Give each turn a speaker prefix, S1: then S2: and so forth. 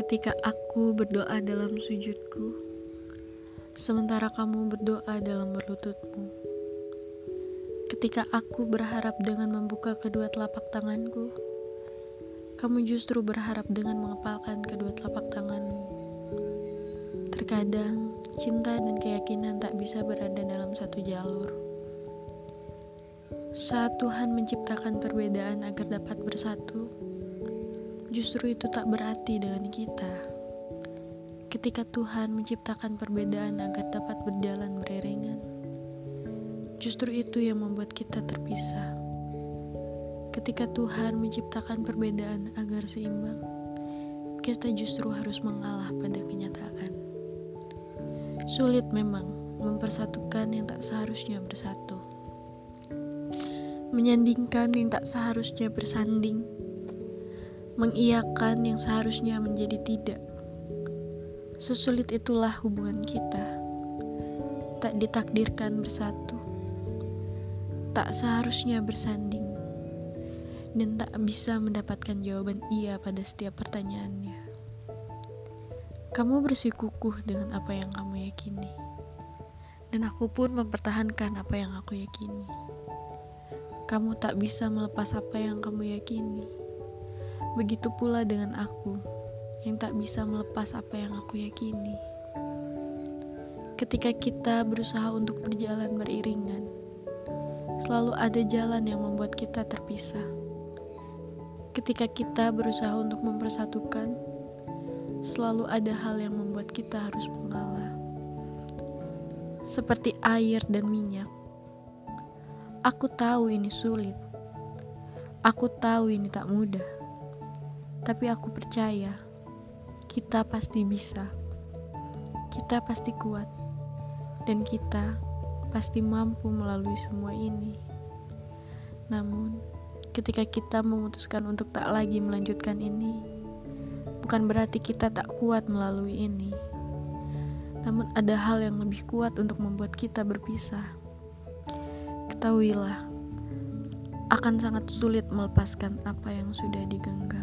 S1: Ketika aku berdoa dalam sujudku, sementara kamu berdoa dalam berlututmu. Ketika aku berharap dengan membuka kedua telapak tanganku, kamu justru berharap dengan mengepalkan kedua telapak tanganmu. Terkadang, cinta dan keyakinan tak bisa berada dalam satu jalur. Saat Tuhan menciptakan perbedaan agar dapat bersatu, justru itu tak berarti dengan kita. Ketika Tuhan menciptakan perbedaan agar dapat berjalan beriringan, justru itu yang membuat kita terpisah. Ketika Tuhan menciptakan perbedaan agar seimbang, kita justru harus mengalah pada kenyataan. Sulit memang mempersatukan yang tak seharusnya bersatu menyandingkan yang tak seharusnya bersanding, mengiyakan yang seharusnya menjadi tidak. Sesulit itulah hubungan kita, tak ditakdirkan bersatu, tak seharusnya bersanding, dan tak bisa mendapatkan jawaban iya pada setiap pertanyaannya. Kamu bersikukuh dengan apa yang kamu yakini, dan aku pun mempertahankan apa yang aku yakini. Kamu tak bisa melepas apa yang kamu yakini. Begitu pula dengan aku yang tak bisa melepas apa yang aku yakini. Ketika kita berusaha untuk berjalan beriringan, selalu ada jalan yang membuat kita terpisah. Ketika kita berusaha untuk mempersatukan, selalu ada hal yang membuat kita harus mengalah. Seperti air dan minyak, Aku tahu ini sulit. Aku tahu ini tak mudah. Tapi aku percaya kita pasti bisa. Kita pasti kuat. Dan kita pasti mampu melalui semua ini. Namun, ketika kita memutuskan untuk tak lagi melanjutkan ini, bukan berarti kita tak kuat melalui ini. Namun ada hal yang lebih kuat untuk membuat kita berpisah ketahuilah, akan sangat sulit melepaskan apa yang sudah digenggam.